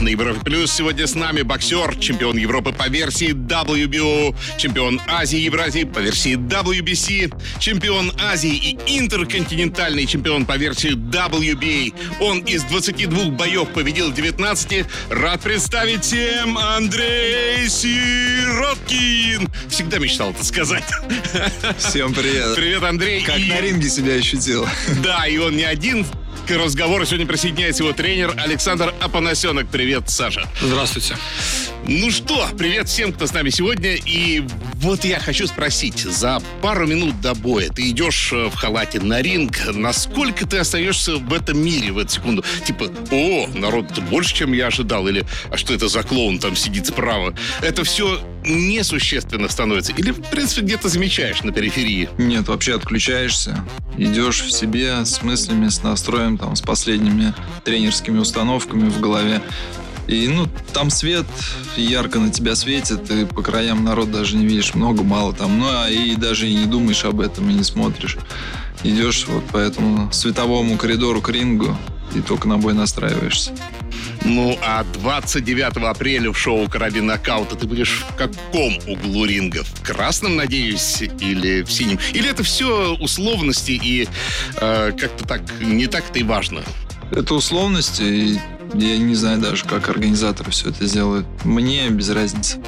На Европе Плюс сегодня с нами боксер, чемпион Европы по версии WBO, чемпион Азии и Евразии по версии WBC, чемпион Азии и интерконтинентальный чемпион по версии WBA. Он из 22 боев победил 19. Рад представить всем Андрей Сироткин. Всегда мечтал это сказать. Всем привет. Привет, Андрей. Как И- на ринге себя ощутил. Да, и он не один. К разговору сегодня присоединяется его тренер Александр Апанасенок. Привет, Саша. Здравствуйте. Ну что, привет всем, кто с нами сегодня. И вот я хочу спросить, за пару минут до боя ты идешь э, в халате на ринг, насколько ты остаешься в этом мире в эту секунду? Типа, о, народ больше, чем я ожидал, или а что это за клоун там сидит справа? Это все несущественно становится? Или, в принципе, где-то замечаешь на периферии? Нет, вообще отключаешься. Идешь в себе с мыслями, с настроем, там, с последними тренерскими установками в голове. И, ну, там свет ярко на тебя светит, и по краям народ даже не видишь много, мало там. Ну, а и даже и не думаешь об этом, и не смотришь. Идешь вот по этому световому коридору к рингу, и только на бой настраиваешься. Ну, а 29 апреля в шоу «Короли нокаута» ты будешь в каком углу ринга? В красном, надеюсь, или в синем? Или это все условности и э, как-то так, не так-то и важно? Это условности, и я не знаю даже, как организаторы все это сделают. Мне без разницы.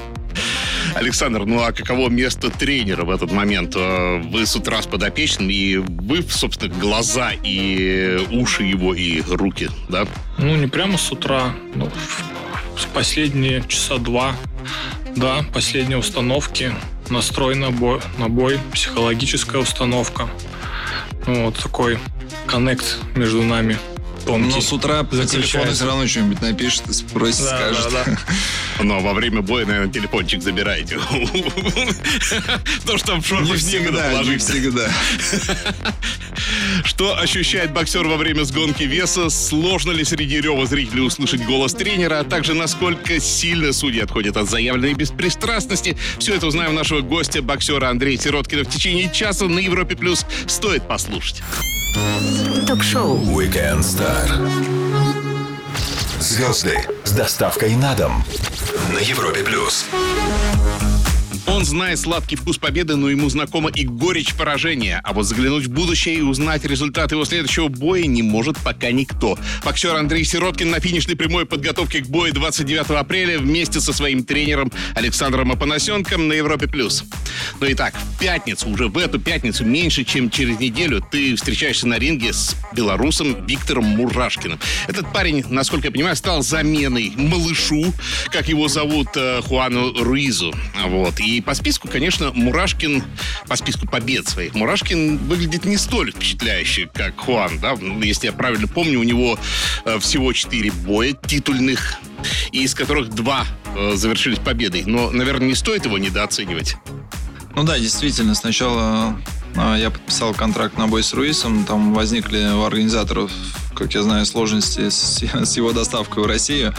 Александр, ну а каково место тренера в этот момент? Э, Вы с утра с подопечным, и вы, собственно, глаза и уши его, и руки, да? Ну, не прямо с утра, ну, в- последние часа два. Да, последние установки, настрой на бой, на бой психологическая установка. Ну, вот такой коннект между нами тонкий. Но с утра по телефону все равно что-нибудь напишет, спросит, Да, скажет. да, да. Но во время боя, наверное, телефончик забираете. Потому что там в шорты Не всегда, не всегда. Что ощущает боксер во время сгонки веса? Сложно ли среди рева зрителей услышать голос тренера? А также насколько сильно судьи отходят от заявленной беспристрастности? Все это узнаем нашего гостя, боксера Андрея Сироткина в течение часа на Европе+. плюс. Стоит послушать. Ток-шоу Weekend Star. Звезды с доставкой на дом на Европе плюс. Он знает сладкий вкус победы, но ему знакома и горечь поражения. А вот заглянуть в будущее и узнать результат его следующего боя не может пока никто. Боксер Андрей Сироткин на финишной прямой подготовке к бою 29 апреля вместе со своим тренером Александром Апанасенком на Европе+. плюс. Ну и так, в пятницу, уже в эту пятницу, меньше чем через неделю, ты встречаешься на ринге с белорусом Виктором Мурашкиным. Этот парень, насколько я понимаю, стал заменой малышу, как его зовут, э, Хуану Руизу. Вот. И по списку, конечно, Мурашкин, по списку побед своих, Мурашкин выглядит не столь впечатляюще, как Хуан. Да? Ну, Если я правильно помню, у него э, всего 4 боя титульных, из которых два э, завершились победой. Но, наверное, не стоит его недооценивать. Ну да, действительно, сначала а, я подписал контракт на бой с Руисом, там возникли у организаторов, как я знаю, сложности с его доставкой в Россию.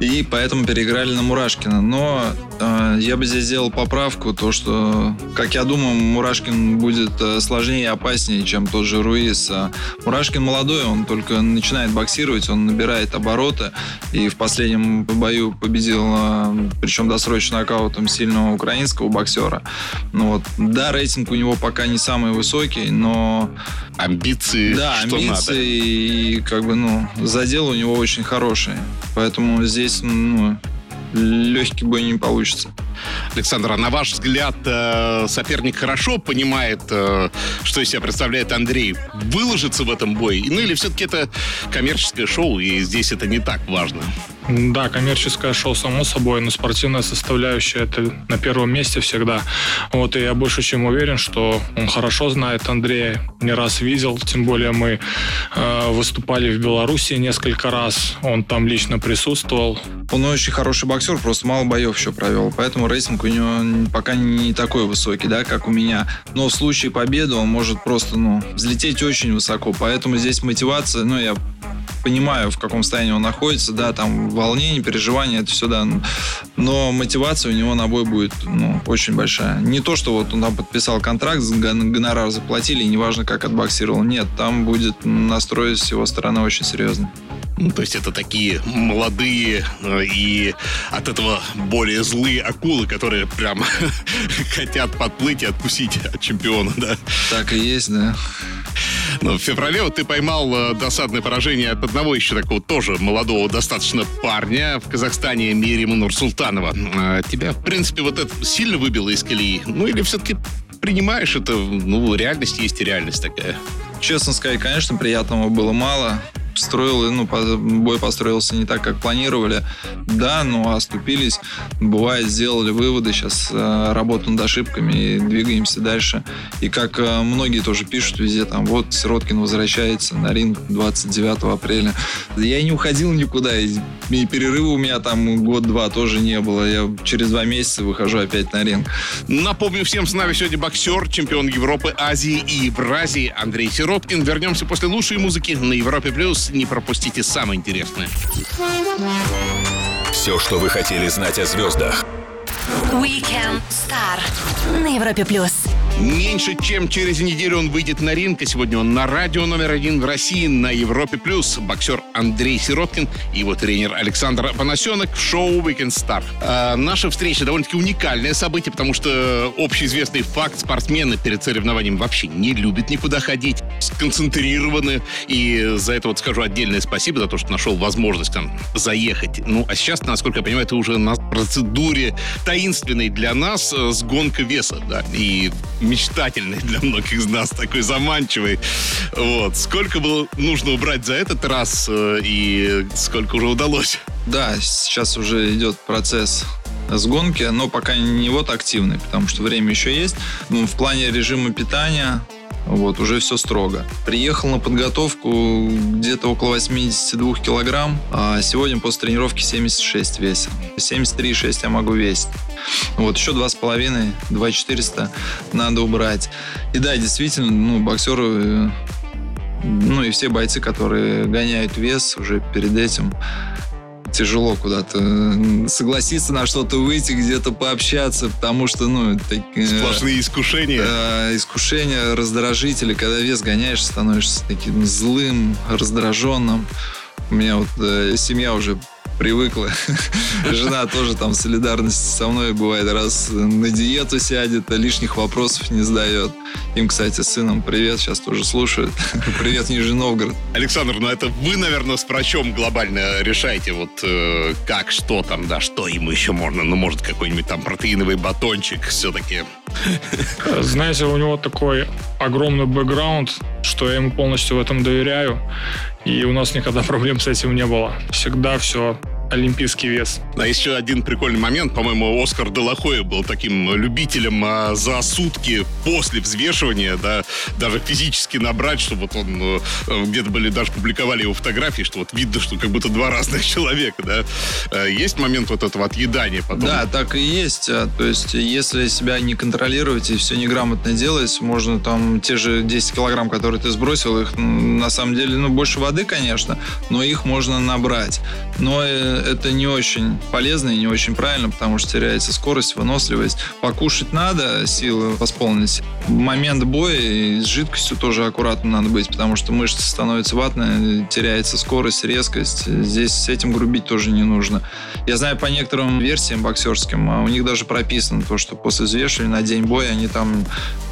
И поэтому переиграли на Мурашкина. Но э, я бы здесь сделал поправку, то что, как я думаю, Мурашкин будет э, сложнее и опаснее, чем тот же Руис. А Мурашкин молодой, он только начинает боксировать, он набирает обороты. И в последнем бою победил, э, причем досрочно нокаутом сильного украинского боксера. Ну вот, да, рейтинг у него пока не самый высокий, но Амбиции, да, амбиции надо. и как бы, ну, задел у него очень хороший. Поэтому здесь, ну, легкий бой не получится. Александр, а на ваш взгляд, э, соперник хорошо понимает, э, что из себя представляет Андрей? Выложится в этом бое? Ну или все-таки это коммерческое шоу, и здесь это не так важно? Да, коммерческое шоу, само собой, но спортивная составляющая это на первом месте всегда. Вот, и я больше чем уверен, что он хорошо знает Андрея, не раз видел, тем более мы э, выступали в Беларуси несколько раз, он там лично присутствовал. Он очень хороший боксер, просто мало боев еще провел. Поэтому рейтинг у него пока не такой высокий, да, как у меня. Но в случае победы он может просто, ну, взлететь очень высоко. Поэтому здесь мотивация, ну, я понимаю, в каком состоянии он находится, да, там волнение, переживания, это все, да, но мотивация у него на бой будет, ну, очень большая. Не то, что вот он там подписал контракт, гонорар заплатили, и неважно, как отбоксировал, нет, там будет настрой с его стороны очень серьезный. Ну, то есть это такие молодые э, и от этого более злые акулы, которые прям хотят подплыть и откусить от чемпиона, да? Так и есть, да. Но в феврале вот ты поймал э, досадное поражение от одного еще такого тоже молодого достаточно парня в Казахстане Мирима Нурсултанова. А тебя, в принципе, вот это сильно выбило из колеи? Ну или все-таки принимаешь это, ну, реальность есть и реальность такая? Честно сказать, конечно, приятного было мало строил, ну, бой построился не так, как планировали. Да, но оступились. Бывает, сделали выводы, сейчас э, работаем над ошибками и двигаемся дальше. И как э, многие тоже пишут везде, там, вот Сироткин возвращается на ринг 29 апреля. Я не уходил никуда, и, и перерыва у меня там год-два тоже не было. Я через два месяца выхожу опять на ринг. Напомню всем, с нами сегодня боксер, чемпион Европы, Азии и Евразии Андрей Сироткин. Вернемся после лучшей музыки на Европе+. плюс не пропустите самое интересное. Все, что вы хотели знать о звездах. Weekend Star на Европе плюс. Меньше чем через неделю он выйдет на ринг, и сегодня он на радио номер один в России на Европе+. плюс. Боксер Андрей Сироткин и его тренер Александр Панасенок в шоу Weekend Star. А, наша встреча довольно-таки уникальное событие, потому что общеизвестный факт спортсмены перед соревнованием вообще не любят никуда ходить, сконцентрированы, и за это вот скажу отдельное спасибо за то, что нашел возможность там заехать. Ну, а сейчас, насколько я понимаю, это уже на процедуре таинственной для нас э, сгонка веса, да, и мечтательный для многих из нас, такой заманчивый. Вот. Сколько было нужно убрать за этот раз э, и сколько уже удалось? Да, сейчас уже идет процесс сгонки, но пока не вот активный, потому что время еще есть. Ну, в плане режима питания вот, уже все строго. Приехал на подготовку где-то около 82 килограмм, а сегодня после тренировки 76 весил. 73,6 я могу весить. Вот, еще 2,5, 2,400 надо убрать. И да, действительно, ну, боксеры, ну и все бойцы, которые гоняют вес уже перед этим, тяжело куда-то согласиться на что-то выйти, где-то пообщаться, потому что, ну... Так, э, Сплошные искушения. Э, искушения, раздражители. Когда вес гоняешь, становишься таким злым, раздраженным. У меня вот э, семья уже привыкла. Жена тоже там в солидарности со мной бывает раз на диету сядет, а лишних вопросов не задает. Им, кстати, с сыном привет, сейчас тоже слушают. привет, Нижний Новгород. Александр, ну это вы, наверное, с врачом глобально решаете, вот э, как, что там, да, что ему еще можно, ну, может, какой-нибудь там протеиновый батончик все-таки. Знаете, у него такой огромный бэкграунд, что я ему полностью в этом доверяю. И у нас никогда проблем с этим не было. Всегда все олимпийский вес. А еще один прикольный момент, по-моему, Оскар Делахоя был таким любителем а, за сутки после взвешивания, да, даже физически набрать, чтобы вот он, э, где-то были, даже публиковали его фотографии, что вот видно, что как будто два разных человека, да. Э, есть момент вот этого отъедания потом? Да, так и есть. А, то есть, если себя не контролировать и все неграмотно делать, можно там те же 10 килограмм, которые ты сбросил, их на самом деле, ну, больше воды, конечно, но их можно набрать. Но э, это не очень полезно и не очень правильно, потому что теряется скорость, выносливость. Покушать надо, силы восполнить. В момент боя с жидкостью тоже аккуратно надо быть, потому что мышцы становятся ватные, теряется скорость, резкость. Здесь с этим грубить тоже не нужно. Я знаю по некоторым версиям боксерским, а у них даже прописано то, что после взвешивания на день боя они там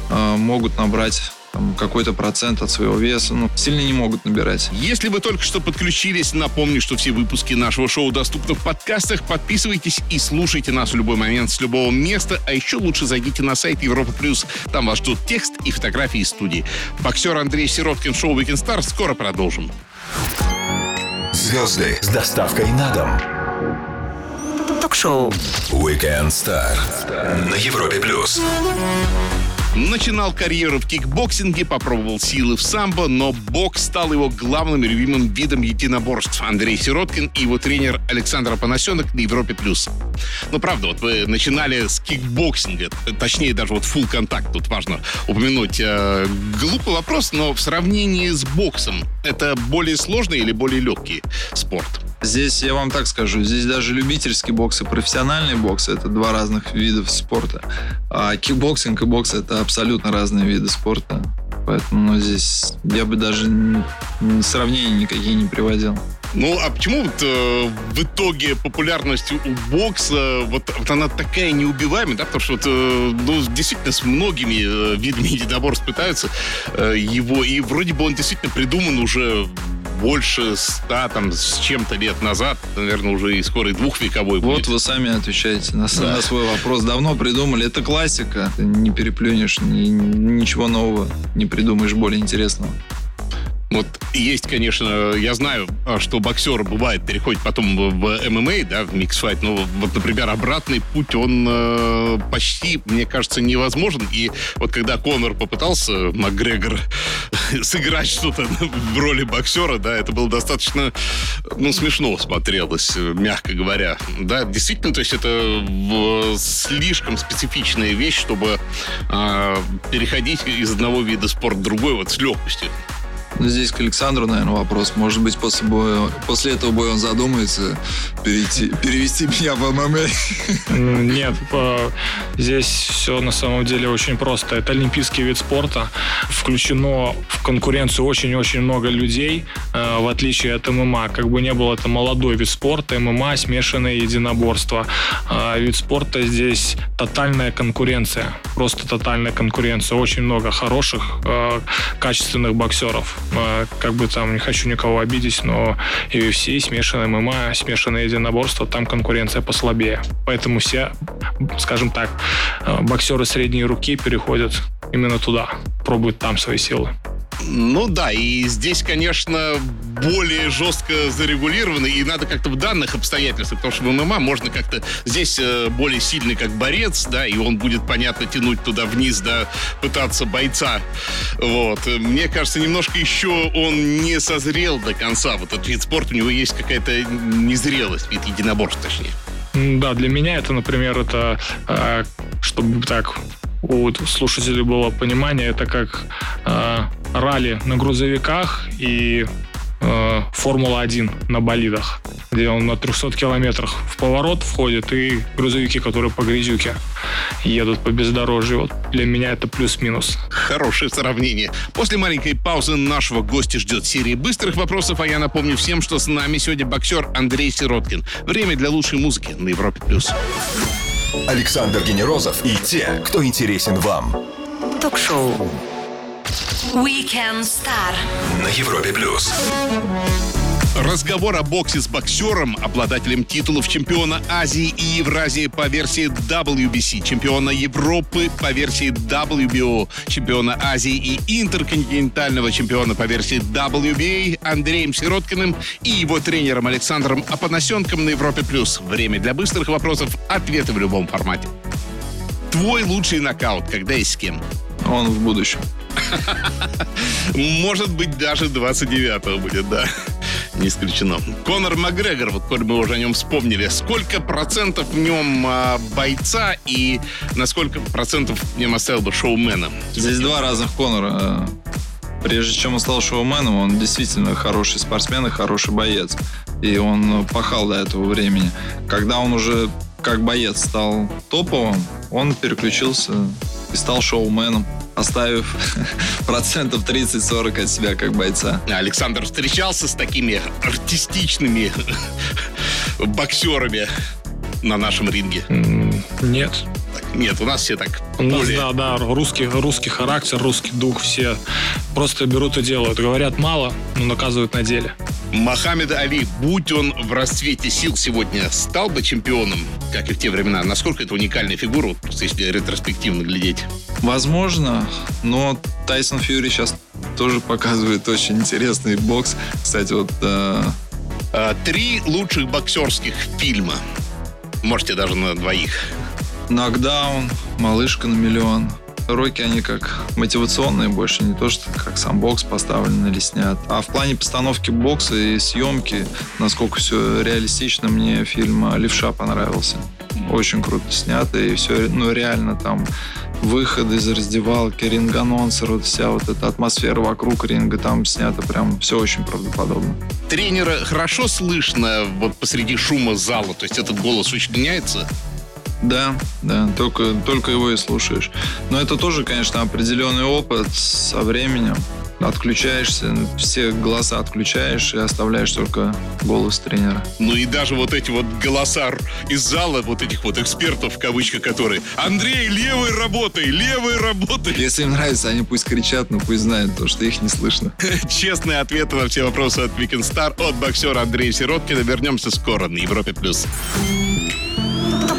э, могут набрать там, какой-то процент от своего веса. Ну, сильно не могут набирать. Если вы только что подключились, напомню, что все выпуски нашего шоу доступны в подкастах. Подписывайтесь и слушайте нас в любой момент с любого места. А еще лучше зайдите на сайт Европа Плюс. Там вас ждут текст и фотографии из студии. Боксер Андрей Сироткин, шоу Weekend Star. Скоро продолжим. Звезды с доставкой на дом. Ток-шоу Weekend Star на Европе Плюс. Начинал карьеру в кикбоксинге, попробовал силы в самбо, но бокс стал его главным и любимым видом единоборств. Андрей Сироткин и его тренер Александр Панасенок на Европе+. плюс. Ну, правда, вот вы начинали с кикбоксинга, точнее, даже вот full contact, тут важно упомянуть. Э, глупый вопрос, но в сравнении с боксом, это более сложный или более легкий спорт? Здесь я вам так скажу, здесь даже любительский бокс и профессиональный бокс это два разных вида спорта. А кикбоксинг и бокс это абсолютно разные виды спорта. Поэтому ну, здесь я бы даже сравнений никакие не приводил. Ну, а почему вот, э, в итоге популярность у бокса, вот, вот она такая неубиваемая, да, потому что вот, э, ну, действительно с многими э, видами единоборств пытаются э, его, и вроде бы он действительно придуман уже больше ста там с чем-то лет назад, наверное, уже и скоро и двухвековой вот будет. Вот вы сами отвечаете на, да. на свой вопрос. Давно придумали. Это классика. Ты не переплюнешь, ни, ничего нового не придумаешь более интересного. Вот есть, конечно, я знаю, а, что боксер бывает переходит потом в ММА, да, в миксфайт, но вот, например, обратный путь, он э, почти, мне кажется, невозможен. И вот когда Конор попытался, Макгрегор, сыграть что-то в роли боксера, да, это было достаточно, ну, смешно смотрелось, мягко говоря. Да, действительно, то есть это слишком специфичная вещь, чтобы э, переходить из одного вида спорта в другой вот с легкостью. Здесь к Александру, наверное, вопрос. Может быть, после, боя, после этого боя он задумается перейти, перевести меня в ММА? Нет, здесь все на самом деле очень просто. Это олимпийский вид спорта. Включено в конкуренцию очень-очень много людей, э, в отличие от ММА. Как бы не был это молодой вид спорта, ММА смешанное единоборство. А вид спорта здесь тотальная конкуренция. Просто тотальная конкуренция. Очень много хороших, э, качественных боксеров. А, как бы там, не хочу никого обидеть, но UFC, смешанное ММА, смешанное единоборство, там конкуренция послабее. Поэтому все, скажем так, а, боксеры средней руки переходят именно туда, пробуют там свои силы. Ну да, и здесь, конечно, более жестко зарегулировано, и надо как-то в данных обстоятельствах, потому что в ММА можно как-то здесь э, более сильный как борец, да, и он будет, понятно, тянуть туда вниз, да, пытаться бойца. Вот. Мне кажется, немножко еще он не созрел до конца. Вот этот вид спорта, у него есть какая-то незрелость, вид единоборств, точнее. Да, для меня это, например, это, э, чтобы так у слушателей было понимание, это как э, ралли на грузовиках и э, Формула-1 на болидах, где он на 300 километрах в поворот входит, и грузовики, которые по грязюке едут по бездорожью. Вот для меня это плюс-минус. Хорошее сравнение. После маленькой паузы нашего гостя ждет серия быстрых вопросов, а я напомню всем, что с нами сегодня боксер Андрей Сироткин. Время для лучшей музыки на Европе+. плюс. Александр Генерозов и те, кто интересен вам. Ток-шоу Weekend Star на Европе плюс. Разговор о боксе с боксером, обладателем титулов чемпиона Азии и Евразии по версии WBC, чемпиона Европы по версии WBO, чемпиона Азии и интерконтинентального чемпиона по версии WBA Андреем Сироткиным и его тренером Александром Апанасенком на Европе+. плюс. Время для быстрых вопросов, ответы в любом формате. Твой лучший нокаут, когда и с кем? Он в будущем. Может быть, даже 29-го будет, да. Не исключено. Конор Макгрегор, вот коль мы уже о нем вспомнили, сколько процентов в нем а, бойца и на сколько процентов в нем оставил бы шоумена? Здесь два разных Конора. Прежде чем он стал шоуменом, он действительно хороший спортсмен и хороший боец. И он пахал до этого времени. Когда он уже как боец стал топовым, он переключился и стал шоуменом оставив процентов 30-40 от себя как бойца. Александр встречался с такими артистичными боксерами на нашем ринге? Нет. Нет, у нас все так. У нас, да, да, русский, русский характер, русский дух, все просто берут и делают. Говорят мало, но наказывают на деле. Мохаммед Али, будь он в расцвете сил сегодня, стал бы чемпионом, как и в те времена? Насколько это уникальная фигура, если ретроспективно глядеть? Возможно, но Тайсон Фьюри сейчас тоже показывает очень интересный бокс. Кстати, вот... Э... Три лучших боксерских фильма. Можете даже на двоих. Нокдаун, Малышка на миллион уроки, они как мотивационные больше, не то, что как сам бокс поставлен или снят. А в плане постановки бокса и съемки, насколько все реалистично, мне фильм «Левша» понравился. Очень круто снято, и все, ну, реально там выходы из раздевалки, ринг-анонсер, вот вся вот эта атмосфера вокруг ринга, там снято прям все очень правдоподобно. Тренера хорошо слышно вот посреди шума зала, то есть этот голос очень меняется? Да, да, только, только его и слушаешь. Но это тоже, конечно, определенный опыт со временем. Отключаешься, все голоса отключаешь и оставляешь только голос тренера. Ну и даже вот эти вот голоса из зала, вот этих вот экспертов, в кавычках, которые «Андрей, левой работай, левой работай!» Если им нравится, они пусть кричат, но пусть знают, то, что их не слышно. Честные ответы на все вопросы от Weekend Star от боксера Андрея Сироткина. Вернемся скоро на Европе+. плюс.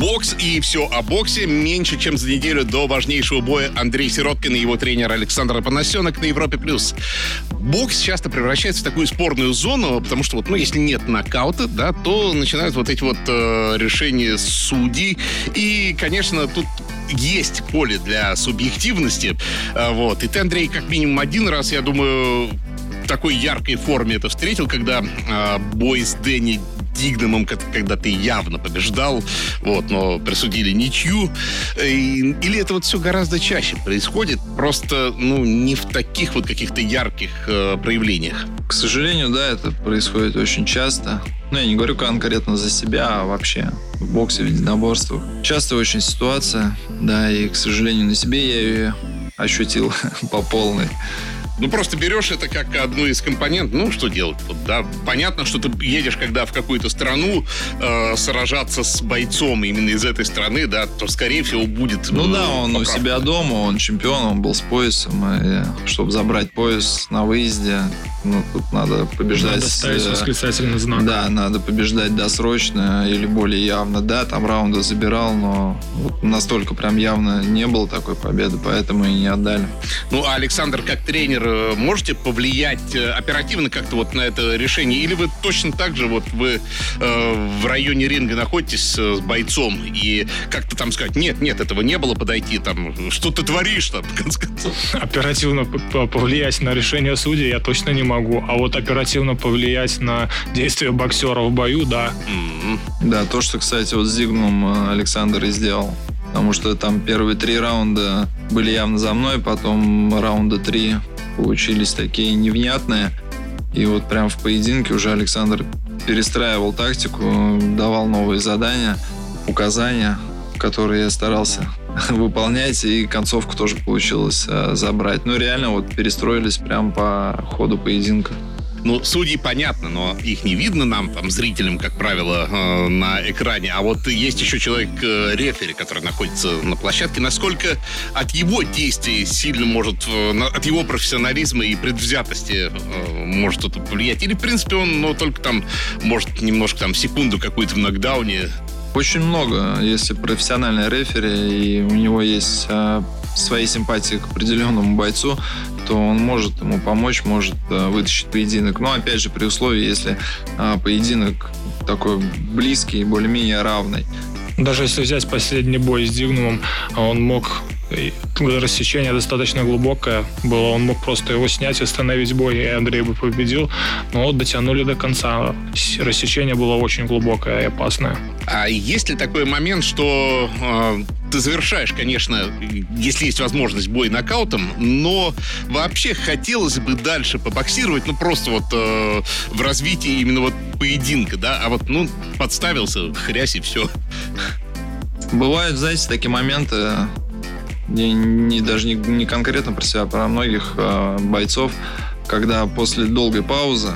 Бокс и все о боксе. Меньше чем за неделю до важнейшего боя Андрей Сироткин и его тренер Александр Панасенок на Европе+. плюс. Бокс часто превращается в такую спорную зону, потому что вот, ну, если нет нокаута, да, то начинают вот эти вот э, решения судей. И, конечно, тут есть поле для субъективности. Э, вот. И ты, Андрей, как минимум один раз, я думаю, в такой яркой форме это встретил, когда э, бой с Дэнни Дигнамом, когда ты явно побеждал, вот, но присудили ничью. Или это вот все гораздо чаще происходит, просто, ну, не в таких вот каких-то ярких э, проявлениях? К сожалению, да, это происходит очень часто. Ну, я не говорю конкретно за себя, а вообще в боксе, в единоборствах. Часто очень ситуация, да, и, к сожалению, на себе я ее ощутил по полной. Ну, просто берешь это как одну из компонентов. Ну, что делать? Вот, да, понятно, что ты едешь, когда в какую-то страну э, сражаться с бойцом именно из этой страны, да, то, скорее всего, будет... Ну, да, он поправка. у себя дома, он чемпион, он был с поясом. И, чтобы забрать пояс на выезде, ну, тут надо побеждать... Надо ставить восклицательный знак. Да, надо побеждать досрочно или более явно. Да, там раунды забирал, но вот настолько прям явно не было такой победы, поэтому и не отдали. Ну, а Александр, как тренер, Э, можете повлиять э, оперативно как-то вот на это решение? Или вы точно так же вот вы э, в районе ринга находитесь с бойцом и как-то там сказать, нет, нет, этого не было, подойти там, что ты творишь там, в конце концов? Оперативно повлиять на решение судей я точно не могу, а вот оперативно повлиять на действия боксера в бою, да. Mm-hmm. Да, то, что, кстати, вот с Зигмом Александр и сделал потому что там первые три раунда были явно за мной, потом раунда три получились такие невнятные. И вот прям в поединке уже Александр перестраивал тактику, давал новые задания, указания, которые я старался выполнять, и концовку тоже получилось э, забрать. Ну, реально вот перестроились прям по ходу поединка. Ну, судьи понятно, но их не видно нам, там, зрителям, как правило, э, на экране. А вот есть еще человек-рефери, э, который находится на площадке. Насколько от его действий сильно может, э, от его профессионализма и предвзятости может это повлиять? Или, в принципе, он, ну, только там, может, немножко там секунду какую-то в нокдауне очень много, если профессиональный рефери, и у него есть а, свои симпатии к определенному бойцу, то он может ему помочь, может а, вытащить поединок. Но опять же, при условии, если а, поединок такой близкий, более-менее равный. Даже если взять последний бой с Дигнумом, он мог рассечение достаточно глубокое было. Он мог просто его снять, остановить бой, и Андрей бы победил. Но вот дотянули до конца. Рассечение было очень глубокое и опасное. А есть ли такой момент, что э, ты завершаешь, конечно, если есть возможность, бой нокаутом, но вообще хотелось бы дальше побоксировать, ну просто вот э, в развитии именно вот поединка, да, а вот, ну, подставился, хрясь и все. Бывают, знаете, такие моменты, не, не даже не, не конкретно про себя, а про многих э, бойцов, когда после долгой паузы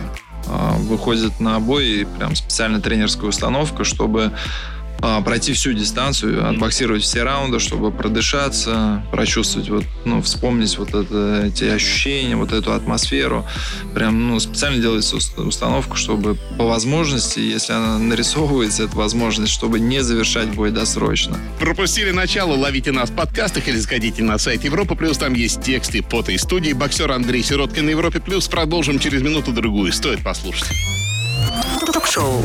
э, выходит на бой и прям специальная тренерская установка, чтобы а, пройти всю дистанцию, отбоксировать все раунды, чтобы продышаться, прочувствовать, вот, ну, вспомнить вот это, эти ощущения, вот эту атмосферу. Прям, ну, специально делается установка, чтобы по возможности, если она нарисовывается, эта возможность, чтобы не завершать бой досрочно. Пропустили начало, ловите нас в подкастах или заходите на сайт Европа Плюс, там есть тексты фото из студии. Боксер Андрей Сироткин на Европе Плюс. Продолжим через минуту-другую. Стоит послушать. Ток-шоу.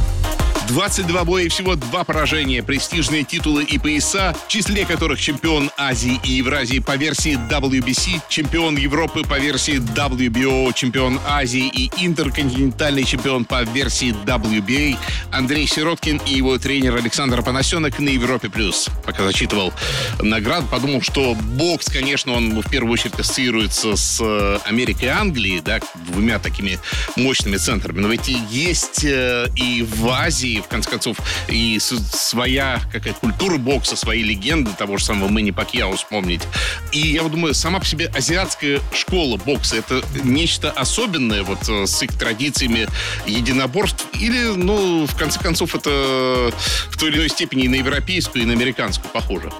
22 боя и всего два поражения, престижные титулы и пояса, в числе которых чемпион Азии и Евразии по версии WBC, чемпион Европы по версии WBO, чемпион Азии и интерконтинентальный чемпион по версии WBA Андрей Сироткин и его тренер Александр Панасенок на Европе+. плюс. Пока зачитывал наград, подумал, что бокс, конечно, он в первую очередь ассоциируется с э, Америкой и Англией, да, двумя такими мощными центрами. Но ведь есть э, и в Азии, в конце концов, и своя какая-то культура бокса, свои легенды того же самого Мэнни Пакьяо вспомнить. И я вот думаю, сама по себе азиатская школа бокса это нечто особенное вот э, с их традициями единоборств или, ну, в конце концов, это в той или иной степени и на европейскую, и на американскую похоже?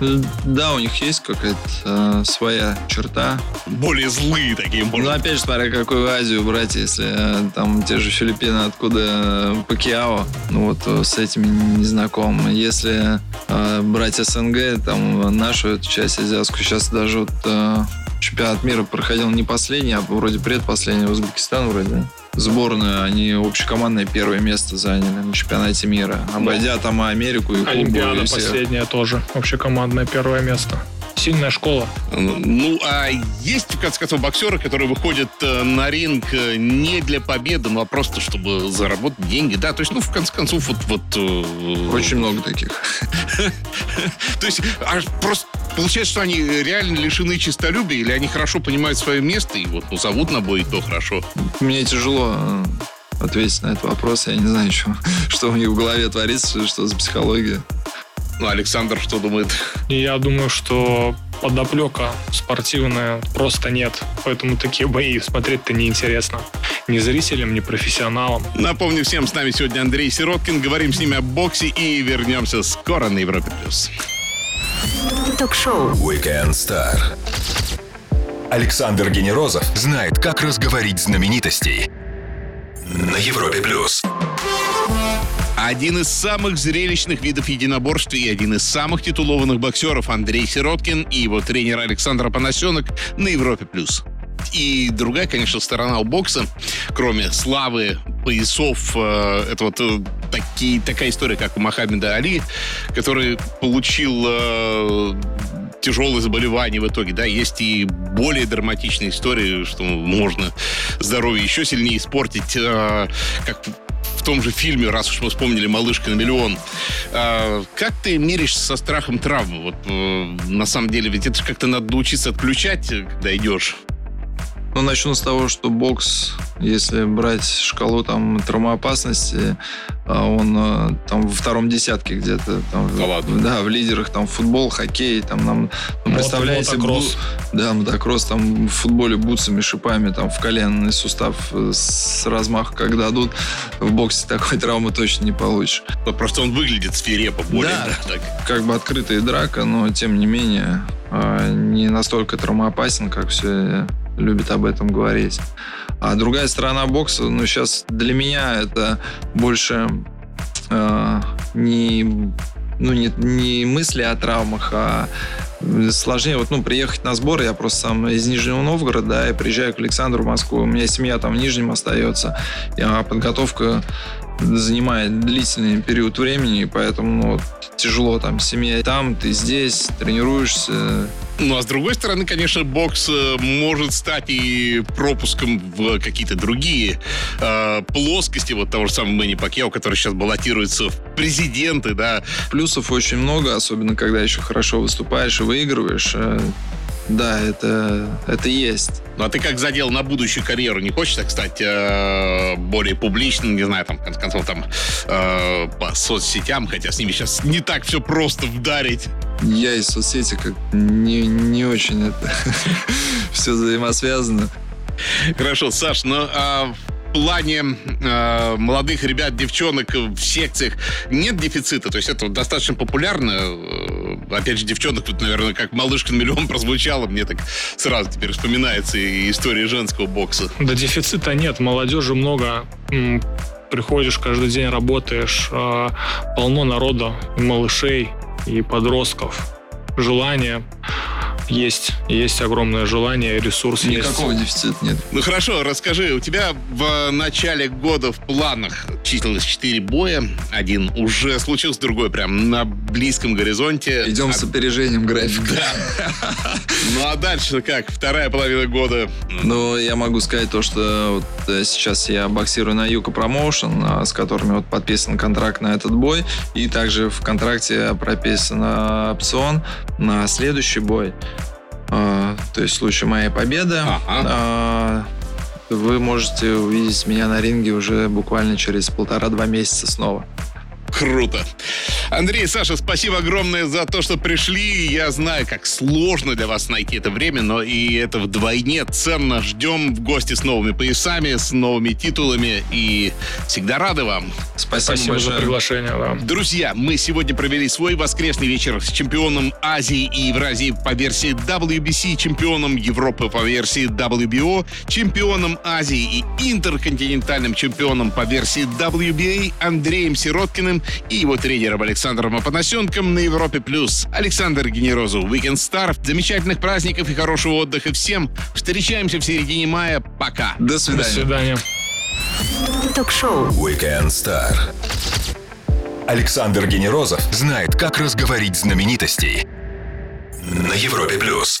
Да, у них есть какая-то э, своя черта. Более злые такие, может. Ну, опять же, смотря какую Азию брать, если э, там те же Филиппины, откуда э, Пакиао, ну вот э, с этими не знаком. Если э, брать СНГ, там нашу эту часть азиатскую, сейчас даже вот э, чемпионат мира проходил не последний, а вроде предпоследний, Узбекистан вроде сборную, они общекомандное первое место заняли на чемпионате мира, обойдя там Америку и Кубу. Олимпиада и последняя тоже, общекомандное первое место сильная школа. Ну, а есть, в конце концов, боксеры, которые выходят э, на ринг э, не для победы, ну, а просто чтобы заработать деньги, да? То есть, ну, в конце концов, вот... вот э, Очень много таких. То есть, а просто получается, что они реально лишены честолюбия, или они хорошо понимают свое место, и вот, ну, зовут на бой, и то хорошо? Мне тяжело ответить на этот вопрос. Я не знаю, что, что у них в голове творится, что за психология. Ну, Александр что думает? Я думаю, что подоплека спортивная просто нет. Поэтому такие бои смотреть-то неинтересно. Ни зрителям, ни профессионалам. Напомню всем, с нами сегодня Андрей Сироткин. Говорим с ними о боксе и вернемся скоро на Европе+. плюс. Ток-шоу Weekend Star. Александр Генерозов знает, как разговорить знаменитостей. На Европе+. плюс. Один из самых зрелищных видов единоборств и один из самых титулованных боксеров Андрей Сироткин и его тренер Александр Панасенок на Европе+. плюс. И другая, конечно, сторона у бокса, кроме славы, поясов, э, это вот э, такие, такая история, как у Мохаммеда Али, который получил э, тяжелые заболевания в итоге, да, есть и более драматичные истории, что можно здоровье еще сильнее испортить, э, как в том же фильме, раз уж мы вспомнили «Малышка на миллион». А, как ты меришься со страхом травмы? Вот э, на самом деле, ведь это же как-то надо научиться отключать, когда идешь. Ну, начну с того, что бокс, если брать шкалу там травмоопасности, а он э, там во втором десятке где-то. Там, да, ладно. да, в лидерах там футбол, хоккей, там нам, ну, представляете, бу, да, мотокросс, там в футболе бутсами, шипами, там в коленный сустав э, с размаха как дадут, в боксе такой травмы точно не получишь. Но просто он выглядит свирепо, более, да, да так. как бы открытая драка, но тем не менее э, не настолько травмоопасен, как все любит об этом говорить. А другая сторона бокса, ну, сейчас для меня это больше э, не, ну, не, не мысли о травмах, а сложнее. Вот, ну, приехать на сбор, я просто сам из Нижнего Новгорода, да, я приезжаю к Александру в Москву, у меня семья там в Нижнем остается, а подготовка занимает длительный период времени, поэтому ну, вот, тяжело там семья там, ты здесь, тренируешься, ну, а с другой стороны, конечно, бокс э, может стать и пропуском в какие-то другие э, плоскости вот того же самого Мэнни Пакьяо, который сейчас баллотируется в президенты, да. Плюсов очень много, особенно когда еще хорошо выступаешь и выигрываешь. Да, это, это есть. Ну, а ты как задел на будущую карьеру? Не хочешь, так стать э, более публичным, не знаю, там, в конце концов, там, э, по соцсетям, хотя с ними сейчас не так все просто вдарить? я из соцсети как не, не очень это все взаимосвязано. Хорошо, Саш, ну а плане э, молодых ребят, девчонок в секциях нет дефицита? То есть это достаточно популярно? Э, Опять же, девчонок тут, наверное, как малышка на миллион прозвучало. Мне так сразу теперь вспоминается и история женского бокса. Да дефицита нет, молодежи много. Приходишь каждый день, работаешь, а, полно народа, малышей, и подростков. Желание есть, есть огромное желание, ресурс Никакого есть. дефицита нет. Ну хорошо, расскажи, у тебя в начале года в планах числилось 4 боя. Один уже случился, другой прям на близком горизонте. Идем А- с опережением графика. Ну а дальше как? Вторая половина года. Ну, я могу сказать то, что вот э, сейчас я боксирую на Юка Промоушен, а, с которыми вот подписан контракт на этот бой. И также в контракте прописан а, опцион на следующий бой. А, То есть в случае моей победы Ага. а, вы можете увидеть меня на ринге уже буквально через полтора-два месяца снова. Круто. Андрей, Саша, спасибо огромное за то, что пришли. Я знаю, как сложно для вас найти это время, но и это вдвойне ценно. Ждем в гости с новыми поясами, с новыми титулами и всегда рады вам. Спасибо, Спасибо за приглашение. Да. Друзья, мы сегодня провели свой воскресный вечер с чемпионом Азии и Евразии по версии WBC, чемпионом Европы по версии WBO, чемпионом Азии и интерконтинентальным чемпионом по версии WBA Андреем Сироткиным и его тренером Александром Апанасенком на Европе+. плюс. Александр Генерозу, Weekend Star. Замечательных праздников и хорошего отдыха всем. Встречаемся в середине мая. Пока. До До свидания. свидания. Ток-шоу. Weekend Star. Александр Генерозов знает, как разговорить знаменитостей. На Европе плюс.